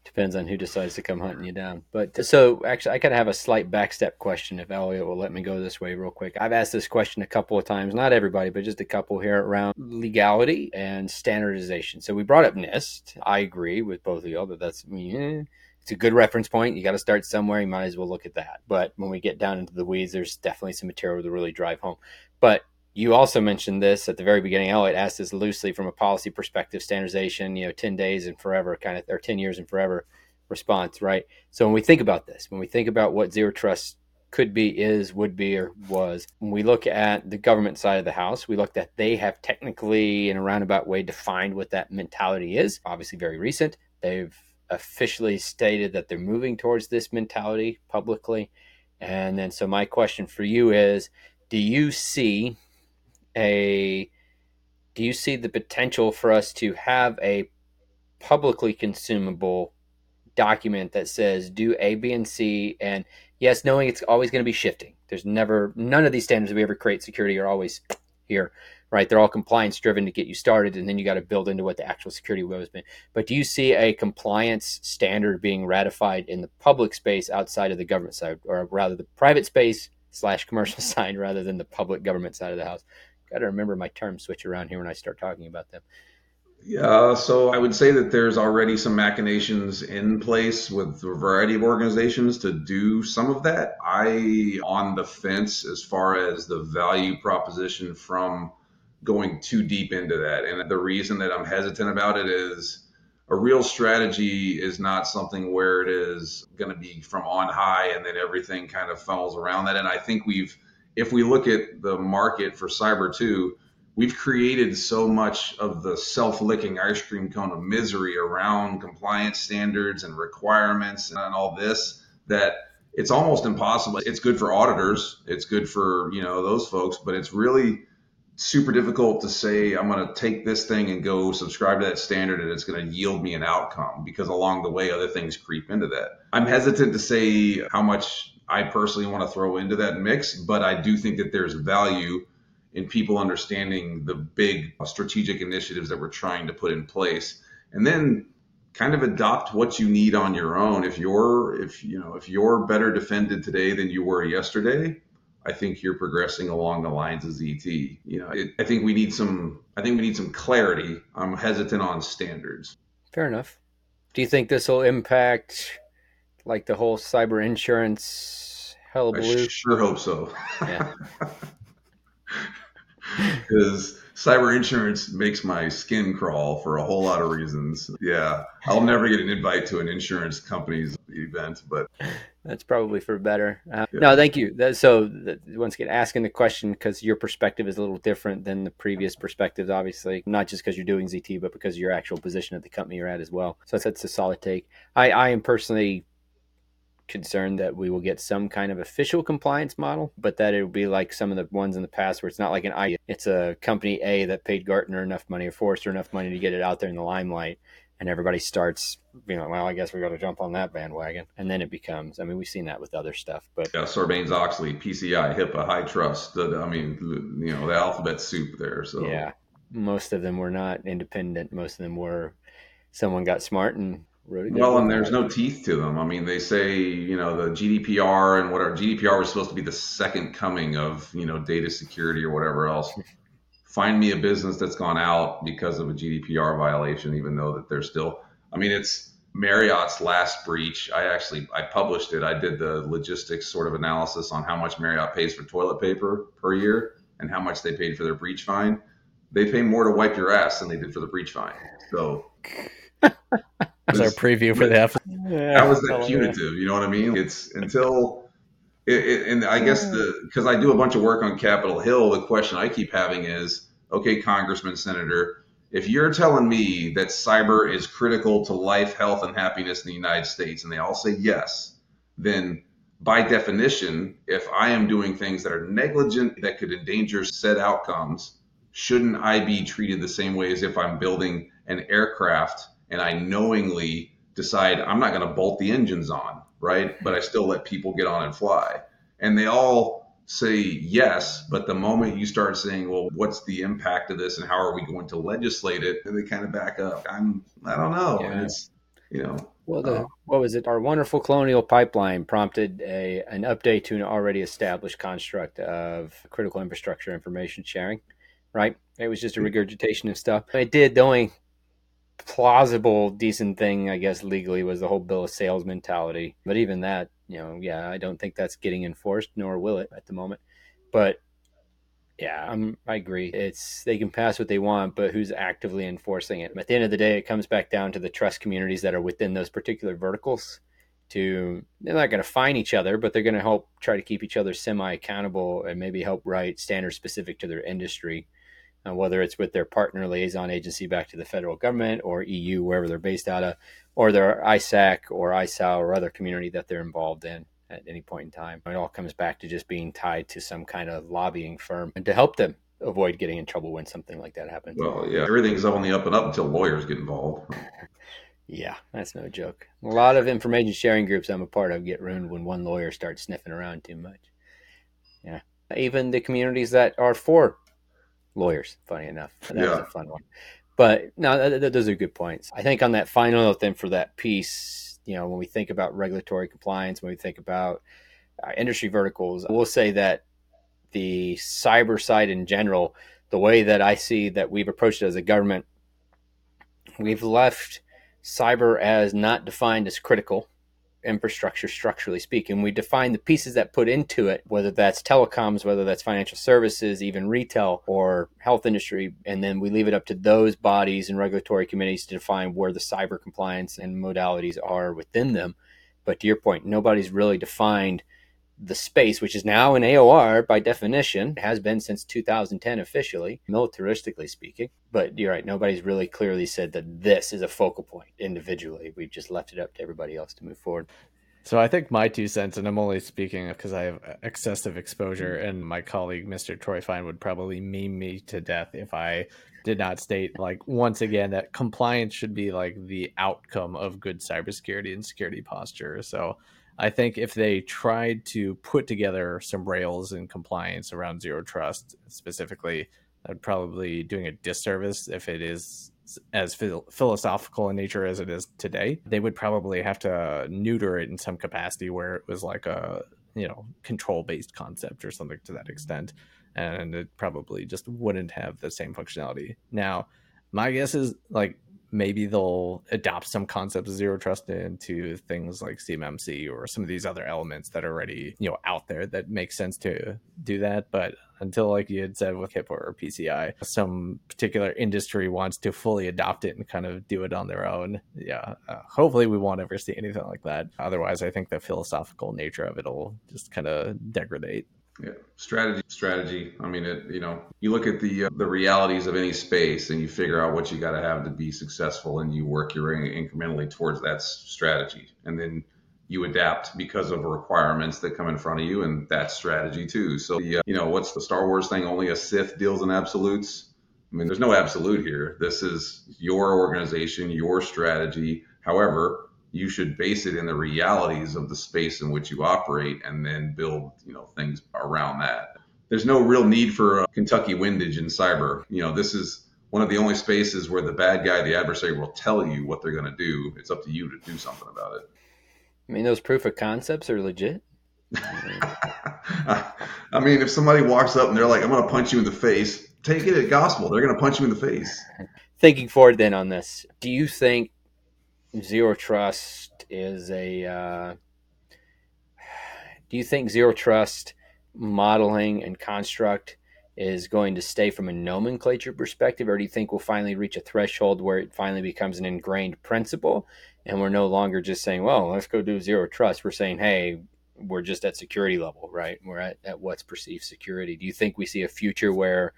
Depends on who decides to come hunting you down. But so actually, I kind of have a slight backstep question if Elliot will let me go this way real quick. I've asked this question a couple of times, not everybody, but just a couple here around legality and standardization. So we brought up NIST. I agree with both of y'all that that's, eh, it's a good reference point. You got to start somewhere. You might as well look at that. But when we get down into the weeds, there's definitely some material to really drive home. But you also mentioned this at the very beginning. Elliot asked this loosely from a policy perspective, standardization, you know, 10 days and forever kind of, or 10 years and forever response, right? So when we think about this, when we think about what zero trust could be, is, would be, or was, when we look at the government side of the house, we looked at they have technically, in a roundabout way, defined what that mentality is. Obviously, very recent. They've officially stated that they're moving towards this mentality publicly. And then, so my question for you is do you see a do you see the potential for us to have a publicly consumable document that says do A, B, and C? And yes, knowing it's always going to be shifting. There's never none of these standards we ever create security are always here, right? They're all compliance driven to get you started, and then you got to build into what the actual security will has been. But do you see a compliance standard being ratified in the public space outside of the government side, or rather the private space slash commercial *laughs* side, rather than the public government side of the house? Got to remember my terms switch around here when I start talking about them. Yeah, so I would say that there's already some machinations in place with a variety of organizations to do some of that. I on the fence as far as the value proposition from going too deep into that. And the reason that I'm hesitant about it is a real strategy is not something where it is going to be from on high and then everything kind of funnels around that. And I think we've if we look at the market for cyber two, we've created so much of the self-licking ice cream cone of misery around compliance standards and requirements and all this that it's almost impossible. It's good for auditors, it's good for, you know, those folks, but it's really super difficult to say I'm going to take this thing and go subscribe to that standard and it's going to yield me an outcome because along the way other things creep into that. I'm hesitant to say how much I personally want to throw into that mix, but I do think that there's value in people understanding the big strategic initiatives that we're trying to put in place. And then kind of adopt what you need on your own. If you're if you know if you're better defended today than you were yesterday, I think you're progressing along the lines of ZT. You know, it, I think we need some I think we need some clarity. I'm hesitant on standards. Fair enough. Do you think this will impact like the whole cyber insurance hullabaloo? I sure hope so. Yeah. *laughs* Because cyber insurance makes my skin crawl for a whole lot of reasons. Yeah, I'll never get an invite to an insurance company's event, but that's probably for better. Uh, yeah. No, thank you. That, so that, once again, asking the question because your perspective is a little different than the previous perspectives, obviously, not just because you're doing ZT, but because of your actual position at the company you're at as well. So that's, that's a solid take. I, I am personally concerned that we will get some kind of official compliance model, but that it will be like some of the ones in the past where it's not like an I. It's a company A that paid Gartner enough money or Forrester enough money to get it out there in the limelight, and everybody starts, you know, well, I guess we got to jump on that bandwagon, and then it becomes. I mean, we've seen that with other stuff, but yeah, Sarbanes Oxley, PCI, HIPAA, HITRUST. The, I mean, you know, the alphabet soup there. So yeah, most of them were not independent. Most of them were someone got smart and well, and there's no teeth to them. I mean, they say you know the GDPR and whatever GDPR was supposed to be the second coming of you know data security or whatever else. *laughs* Find me a business that's gone out because of a GDPR violation, even though that they're still. I mean, it's Marriott's last breach. I actually I published it. I did the logistics sort of analysis on how much Marriott pays for toilet paper per year and how much they paid for their breach fine. They pay more to wipe your ass than they did for the breach fine. So *laughs* was our preview for the episode. Yeah, was that punitive. You know what I mean? It's until, it, it, and I guess the because I do a bunch of work on Capitol Hill. The question I keep having is, okay, Congressman, Senator, if you're telling me that cyber is critical to life, health, and happiness in the United States, and they all say yes, then by definition, if I am doing things that are negligent that could endanger said outcomes, shouldn't I be treated the same way as if I'm building an aircraft and I knowingly decide I'm not going to bolt the engines on, right? But I still let people get on and fly. And they all say yes, but the moment you start saying, well, what's the impact of this and how are we going to legislate it? And they kind of back up. I'm, I don't know. Yeah. And it's, you know, well, the, uh, what was it? Our wonderful colonial pipeline prompted a an update to an already established construct of critical infrastructure information sharing, right? It was just a regurgitation of stuff. It did the only plausible, decent thing, I guess, legally was the whole bill of sales mentality. But even that, you know, yeah, I don't think that's getting enforced, nor will it at the moment. But yeah, I'm, I agree. It's they can pass what they want, but who's actively enforcing it? At the end of the day, it comes back down to the trust communities that are within those particular verticals. To they're not going to fine each other, but they're going to help try to keep each other semi accountable and maybe help write standards specific to their industry, uh, whether it's with their partner liaison agency back to the federal government or EU wherever they're based out of, or their ISAC or ISAO or other community that they're involved in at any point in time. It all comes back to just being tied to some kind of lobbying firm and to help them avoid getting in trouble when something like that happens. Well, yeah, everything's on the up and up until lawyers get involved. *laughs* yeah, that's no joke. A lot of information sharing groups I'm a part of get ruined when one lawyer starts sniffing around too much. Yeah, even the communities that are for lawyers. Funny enough, *laughs* that yeah. was a fun one. But no, th- th- those are good points. I think on that final note, then for that piece, you know, when we think about regulatory compliance, when we think about uh, industry verticals, we'll say that the cyber side in general, the way that I see that we've approached it as a government, we've left cyber as not defined as critical infrastructure structurally speaking. We define the pieces that put into it whether that's telecoms whether that's financial services even retail or health industry and then we leave it up to those bodies and regulatory committees to define where the cyber compliance and modalities are within them. But to your point nobody's really defined the space, which is now an AOR by definition, has been since 2010 officially, militaristically speaking. But you're right, nobody's really clearly said that this is a focal point individually. We've just left it up to everybody else to move forward. So I think my two cents, and I'm only speaking because I have excessive exposure, and my colleague Mr. Troy Fine would probably meme me to death if I did not state like once again that compliance should be like the outcome of good cybersecurity and security posture. So I think if they tried to put together some rails and compliance around zero trust specifically, I'd probably doing a disservice if it is as philosophical in nature as it is today. They would probably have to neuter it in some capacity where it was like a you know control based concept or something to that extent, and it probably just wouldn't have the same functionality. Now, my guess is like maybe they'll adopt some concepts of zero trust into things like CMMC or some of these other elements that are already you know out there that make sense to do that. But until, like you had said with HIPAA or PCI, some particular industry wants to fully adopt it and kind of do it on their own. Yeah, uh, hopefully we won't ever see anything like that. Otherwise, I think the philosophical nature of it will just kind of degrade. Yeah, strategy, strategy. I mean, it. You know, you look at the uh, the realities of any space, and you figure out what you got to have to be successful, and you work your way incrementally towards that strategy, and then you adapt because of requirements that come in front of you, and that strategy too. So, the, uh, you know, what's the Star Wars thing? Only a Sith deals in absolutes. I mean, there's no absolute here. This is your organization, your strategy. However, you should base it in the realities of the space in which you operate and then build you know things around that. There's no real need for kentucky windage in cyber. You know this is one of the only spaces where the bad guy the adversary will tell you what they're going to do. It's up to you to do something about it. I mean those proof of concepts are legit. *laughs* I mean, if somebody walks up and they're like, I'm going to punch you in the face, take it at gospel. They're going to punch you in the face. *laughs* Thinking forward then on this, do you think zero trust is a. Uh, do you think zero trust modeling and construct is going to stay from a nomenclature perspective, or do you think we'll finally reach a threshold where it finally becomes an ingrained principle, and we're no longer just saying, "Well, let's go do zero trust." We're saying, "Hey, we're just at security level, right? We're at, at what's perceived security." Do you think we see a future where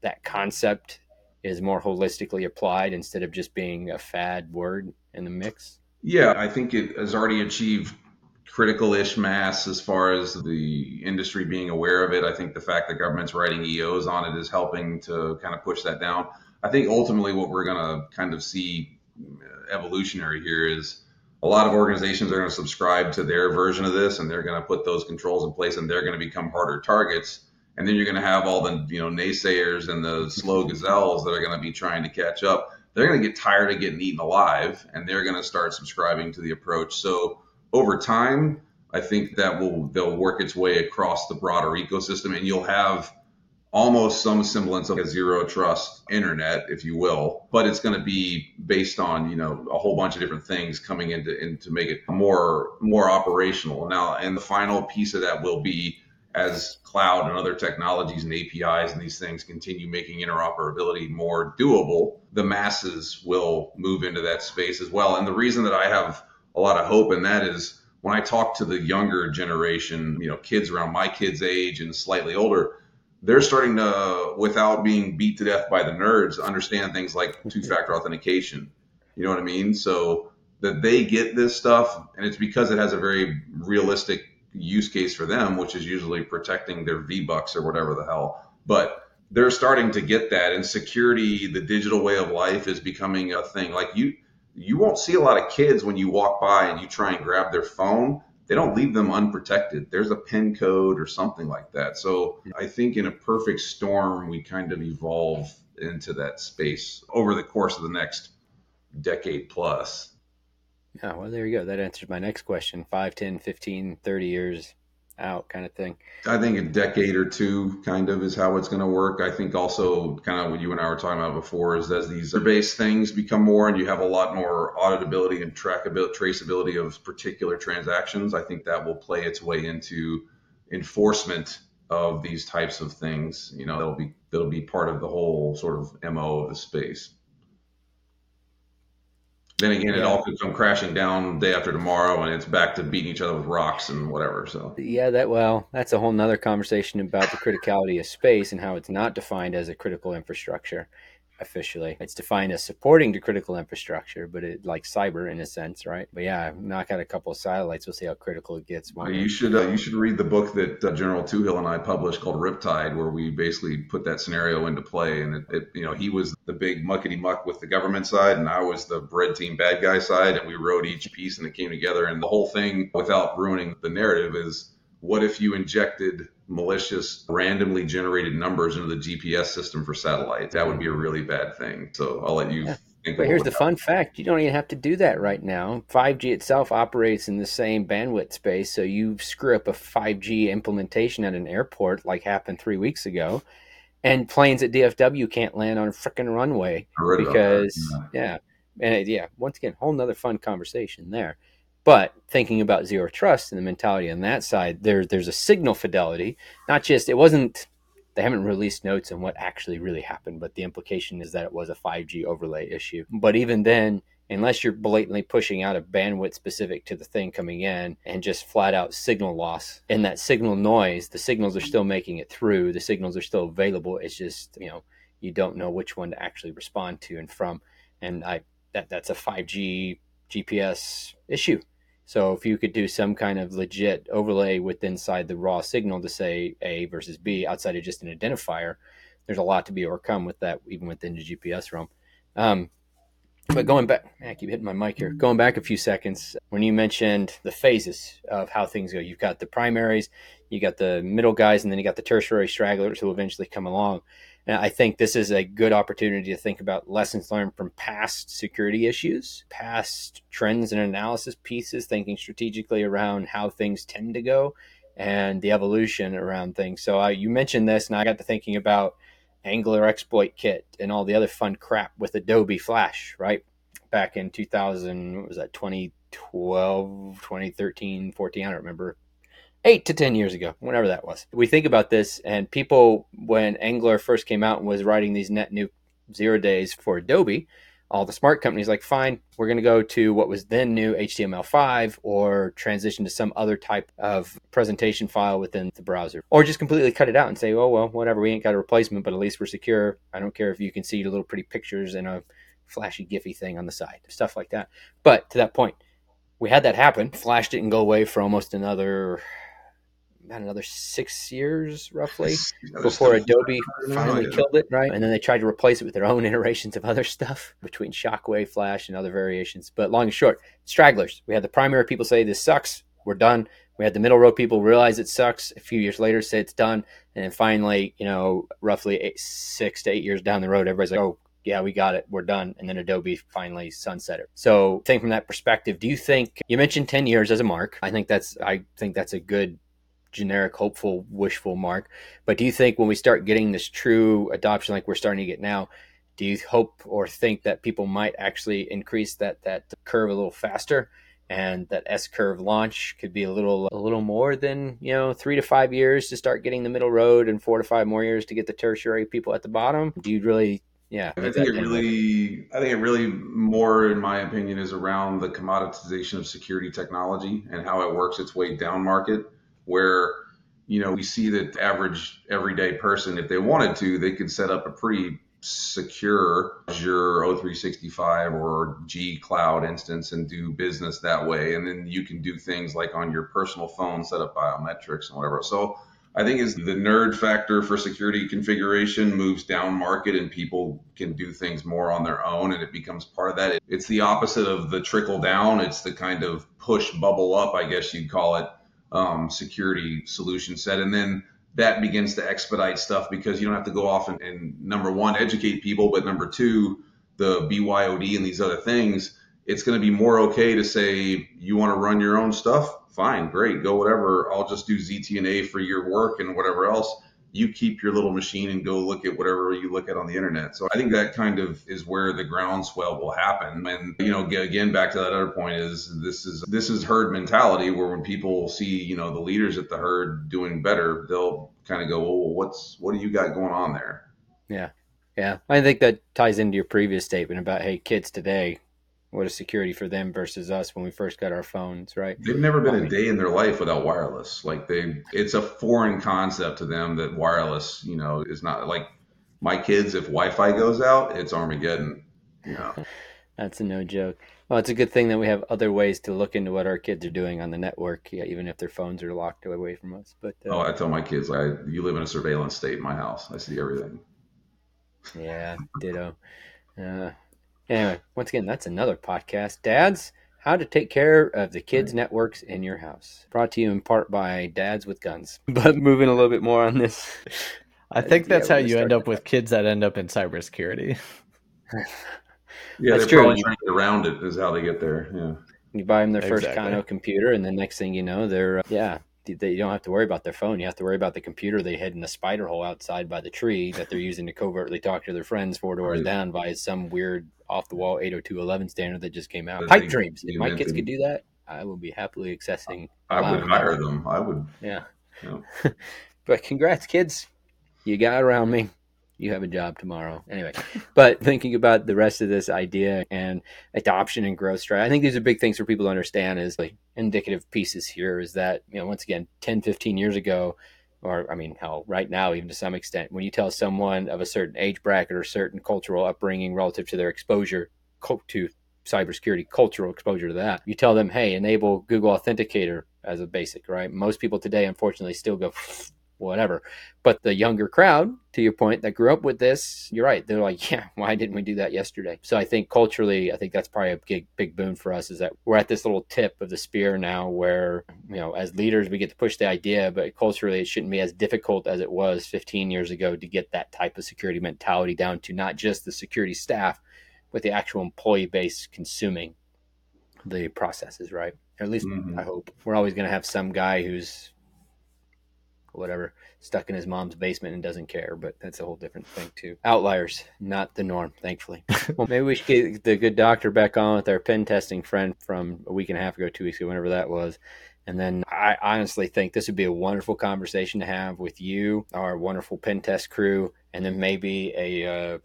that concept is more holistically applied instead of just being a fad word in the mix? Yeah, I think it has already achieved critical ish mass as far as the industry being aware of it. I think the fact that government's writing EOs on it is helping to kind of push that down. I think ultimately what we're going to kind of see uh, evolutionary here is a lot of organizations are going to subscribe to their version of this and they're going to put those controls in place and they're going to become harder targets and then you're going to have all the you know naysayers and the slow gazelles that are going to be trying to catch up. They're going to get tired of getting eaten alive and they're going to start subscribing to the approach. So over time i think that will they'll work its way across the broader ecosystem and you'll have almost some semblance of a zero trust internet, if you will, but it's going to be based on, you know, a whole bunch of different things coming into, in to make it more, more operational. Now, and the final piece of that will be as cloud and other technologies and APIs and these things continue making interoperability more doable, the masses will move into that space as well. And the reason that I have a lot of hope in that is when I talk to the younger generation, you know, kids around my kids' age and slightly older, they're starting to, without being beat to death by the nerds, understand things like mm-hmm. two factor authentication. You know what I mean? So that they get this stuff, and it's because it has a very realistic use case for them, which is usually protecting their V Bucks or whatever the hell. But they're starting to get that, and security, the digital way of life, is becoming a thing. Like you, you won't see a lot of kids when you walk by and you try and grab their phone they don't leave them unprotected. There's a pin code or something like that. So I think in a perfect storm, we kind of evolve into that space over the course of the next decade plus. Yeah, well, there you go. That answers my next question. 5, 10, 15, 30 years out kind of thing. I think a decade or two kind of is how it's going to work. I think also kind of what you and I were talking about before is as these base things become more and you have a lot more auditability and trackability, traceability of particular transactions, I think that will play its way into enforcement of these types of things. You know, that'll be that'll be part of the whole sort of mo of the space. Then again, it all could come crashing down day after tomorrow, and it's back to beating each other with rocks and whatever. So yeah, that well, that's a whole nother conversation about the criticality of space and how it's not defined as a critical infrastructure officially. It's defined as supporting the critical infrastructure, but it like cyber in a sense, right? But yeah, knock out a couple of satellites, we'll see how critical it gets. Well, you should uh, you should read the book that uh, General Touhill and I published called Riptide, where we basically put that scenario into play. And it, it, you know, he was the big muckety muck with the government side, and I was the bread team bad guy side, and we wrote each piece, and it came together. And the whole thing, without ruining the narrative, is what if you injected malicious, randomly generated numbers into the GPS system for satellites? That would be a really bad thing. So I'll let you. Yeah. But here's the that. fun fact you don't even have to do that right now. 5G itself operates in the same bandwidth space. So you screw up a 5G implementation at an airport, like happened three weeks ago, and planes at DFW can't land on a freaking runway because, yeah. yeah. And yeah, once again, whole nother fun conversation there. But thinking about zero trust and the mentality on that side, there there's a signal fidelity. Not just it wasn't they haven't released notes on what actually really happened, but the implication is that it was a 5G overlay issue. But even then, unless you're blatantly pushing out a bandwidth specific to the thing coming in and just flat out signal loss and that signal noise, the signals are still making it through, the signals are still available. It's just, you know, you don't know which one to actually respond to and from. And I that that's a 5G GPS issue. So if you could do some kind of legit overlay with inside the raw signal to say A versus B outside of just an identifier, there's a lot to be overcome with that, even within the GPS realm. Um, but going back, I keep hitting my mic here. Going back a few seconds, when you mentioned the phases of how things go, you've got the primaries, you got the middle guys, and then you got the tertiary stragglers who eventually come along. And I think this is a good opportunity to think about lessons learned from past security issues, past trends and analysis pieces, thinking strategically around how things tend to go and the evolution around things. So uh, you mentioned this, and I got to thinking about Angler Exploit Kit and all the other fun crap with Adobe Flash, right? Back in 2000, was that 2012, 2013, 14? I don't remember eight to 10 years ago, whenever that was. We think about this, and people, when Angler first came out and was writing these net new zero days for Adobe, all the smart companies like, fine, we're going to go to what was then new HTML5 or transition to some other type of presentation file within the browser. Or just completely cut it out and say, oh, well, whatever, we ain't got a replacement, but at least we're secure. I don't care if you can see little pretty pictures and a flashy Giphy thing on the side, stuff like that. But to that point, we had that happen. Flash didn't go away for almost another another six years roughly before Adobe finally killed it, right? And then they tried to replace it with their own *laughs* iterations of other stuff *laughs* between Shockwave, Flash, and other variations. But long and short, stragglers. We had the primary people say this sucks, we're done. We had the middle row people realize it sucks. A few years later, say it's done, and then finally, you know, roughly eight, six to eight years down the road, everybody's like, "Oh, yeah, we got it, we're done. And then Adobe finally sunset it. So think from that perspective, do you think you mentioned 10 years as a mark? I think that's I think that's a good generic, hopeful, wishful mark. But do you think when we start getting this true adoption like we're starting to get now, do you hope or think that people might actually increase that that curve a little faster? and that S curve launch could be a little a little more than you know three to five years to start getting the middle road and four to five more years to get the tertiary people at the bottom. Do you really yeah, I think it really, I think it really more, in my opinion, is around the commoditization of security technology and how it works its way down market. Where you know we see that average everyday person, if they wanted to, they could set up a pretty secure Azure O365 or G Cloud instance and do business that way. And then you can do things like on your personal phone, set up biometrics and whatever. So I think is the nerd factor for security configuration moves down market and people can do things more on their own and it becomes part of that. It's the opposite of the trickle down. It's the kind of push bubble up, I guess you'd call it, um, security solution set. And then that begins to expedite stuff because you don't have to go off and, and number one, educate people, but number two, the BYOD and these other things, it's going to be more okay to say you want to run your own stuff fine, great, go whatever. I'll just do ZTNA for your work and whatever else. You keep your little machine and go look at whatever you look at on the internet. So I think that kind of is where the groundswell will happen. And you know, again, back to that other point is this is this is herd mentality where when people see you know the leaders at the herd doing better, they'll kind of go, well, what's what do you got going on there? Yeah, yeah. I think that ties into your previous statement about hey, kids today what a security for them versus us when we first got our phones, right? They've never been a day in their life without wireless. Like they, it's a foreign concept to them that wireless, you know, is not like my kids. If Wi-Fi goes out, it's Armageddon. You know, *laughs* that's a no joke. Well, it's a good thing that we have other ways to look into what our kids are doing on the network, yeah, even if their phones are locked away from us. But uh, oh, I tell my kids, I you live in a surveillance state in my house. I see everything. Yeah, ditto. Uh, Anyway, once again, that's another podcast. Dads, how to take care of the kids' networks in your house. Brought to you in part by Dads with Guns. *laughs* But moving a little bit more on this. I think that's yeah, how you end up with kids that end up in cybersecurity. *laughs* yeah, that's they're true. probably trying to get around it is how they get there. Yeah. You buy them their first exactly. Kano computer, and the next thing you know, they're uh, yeah, they, you don't have to worry about their phone. You have to worry about the computer they hid in the spider hole outside by the tree that they're using to covertly talk to their friends four doors right. down by some weird off the wall 802.11 standard that just came out. Pipe dreams. If my kids could do that, I would be happily accessing. I would hire them. I would. Yeah. yeah. *laughs* but congrats, kids. You got around me you have a job tomorrow. Anyway, but thinking about the rest of this idea and adoption and growth strategy, I think these are big things for people to understand is like indicative pieces here is that, you know, once again, 10, 15 years ago, or I mean, hell, right now, even to some extent, when you tell someone of a certain age bracket or certain cultural upbringing relative to their exposure to cybersecurity, cultural exposure to that, you tell them, hey, enable Google Authenticator as a basic, right? Most people today, unfortunately, still go *laughs* whatever. But the younger crowd, to your point, that grew up with this, you're right. They're like, *laughs* yeah, why didn't we do that yesterday? So I think culturally, I think that's probably a big, big boon for us is that we're at this little tip of the spear now where, you know, as leaders, we get to push the idea, but culturally, it shouldn't be as difficult as it was 15 years ago to get that type of security mentality down to not just the security staff, but the actual employee base consuming the processes, right? Or at least mm-hmm. I hope. We're always going to have some guy who's whatever, stuck in his mom's basement and doesn't care. But that's a whole different thing too. Outliers, not the norm, thankfully. *laughs* well, maybe we should get the good doctor back on with our pen testing friend from a week and a half ago, two weeks ago, whenever that was. And then I honestly think this would be a wonderful conversation to have with you, our wonderful pen test crew, and then maybe a uh,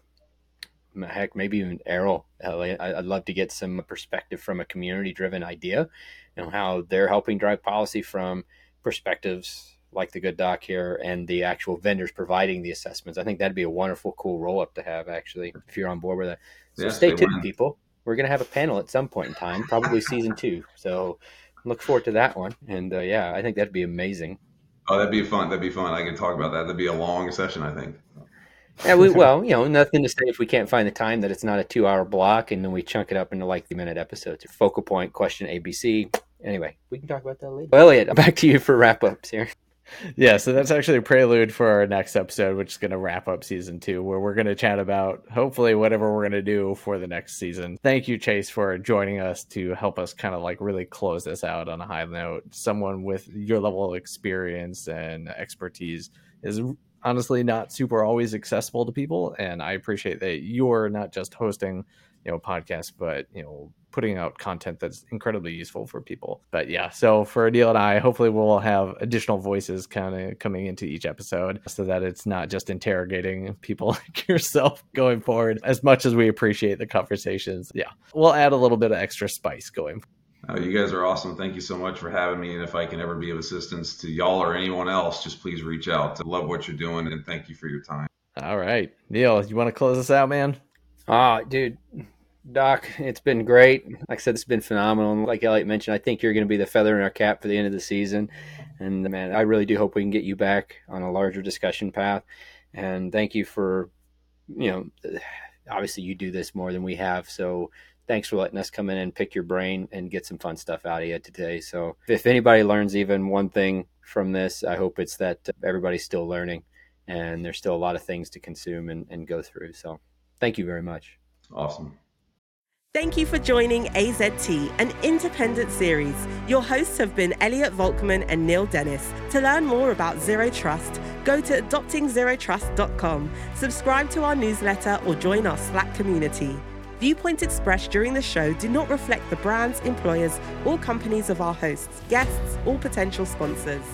heck, maybe even Errol. I'd love to get some perspective from a community driven idea, know, how they're helping drive policy from perspectives like the good doc here and the actual vendors providing the assessments. I think that'd be a wonderful, cool roll up to have actually, if you're on board with that. So yeah, stay tuned, people. We're gonna have a panel at some point in time, probably season two. So look forward to that one. And uh, yeah, I think that'd be amazing. Oh, that'd be fun. That'd be fun. I can talk about that. That'd be a long session, I think. yeah, we, *laughs* well, you know, nothing to say if we can't find the time that it's not a two-hour block, and then we chunk it up into like the minute episodes. Focal point, question, ABC. Anyway, we can talk about that later. Well, Elliot, *laughs* back to you for wrap ups here yeah, so that's actually a prelude for our next episode, which is going to wrap up season two, where we're going to chat about hopefully whatever we're going to do for the next season. Thank you, Chase, for joining us to help us kind of like really close this out on a high note. Someone with your level of experience and expertise is honestly not super always accessible to people, and I appreciate that you're not just hosting you know podcast but you know putting out content that's incredibly useful for people but yeah so for Neil and i hopefully we'll have additional voices kind of coming into each episode so that it's not just interrogating people *laughs* like yourself going forward as much as we appreciate the conversations yeah we'll add a little bit of extra spice going uh, you guys are awesome. Thank you so much for having me. And if I can ever be of assistance to y'all or anyone else, just please reach out. I love what you're doing and thank you for your time. All right. Neil, you want to close us out, man? Ah, dude, Doc, it's been great. Like I said, it's been phenomenal. And like Elliot mentioned, I think you're going to be the feather in our cap for the end of the season. And man, I really do hope we can get you back on a larger discussion path. And thank you for, you know, obviously you do this more than we have. So thanks for letting us come in and pick your brain and get some fun stuff out of you today. So if anybody learns even one thing from this, I hope it's that everybody's still learning and there's still a lot of things to consume and, and go through. So thank you very much. Awesome. Thank you for joining AZT, an independent series. Your hosts have been Elliot Volkman and Neil Dennis. To learn more about Zero Trust, go to adoptingzerotrust.com, subscribe to our newsletter, or join our Slack community. Viewpoints expressed during the show do not reflect the brands, employers, or companies of our hosts, guests, or potential sponsors.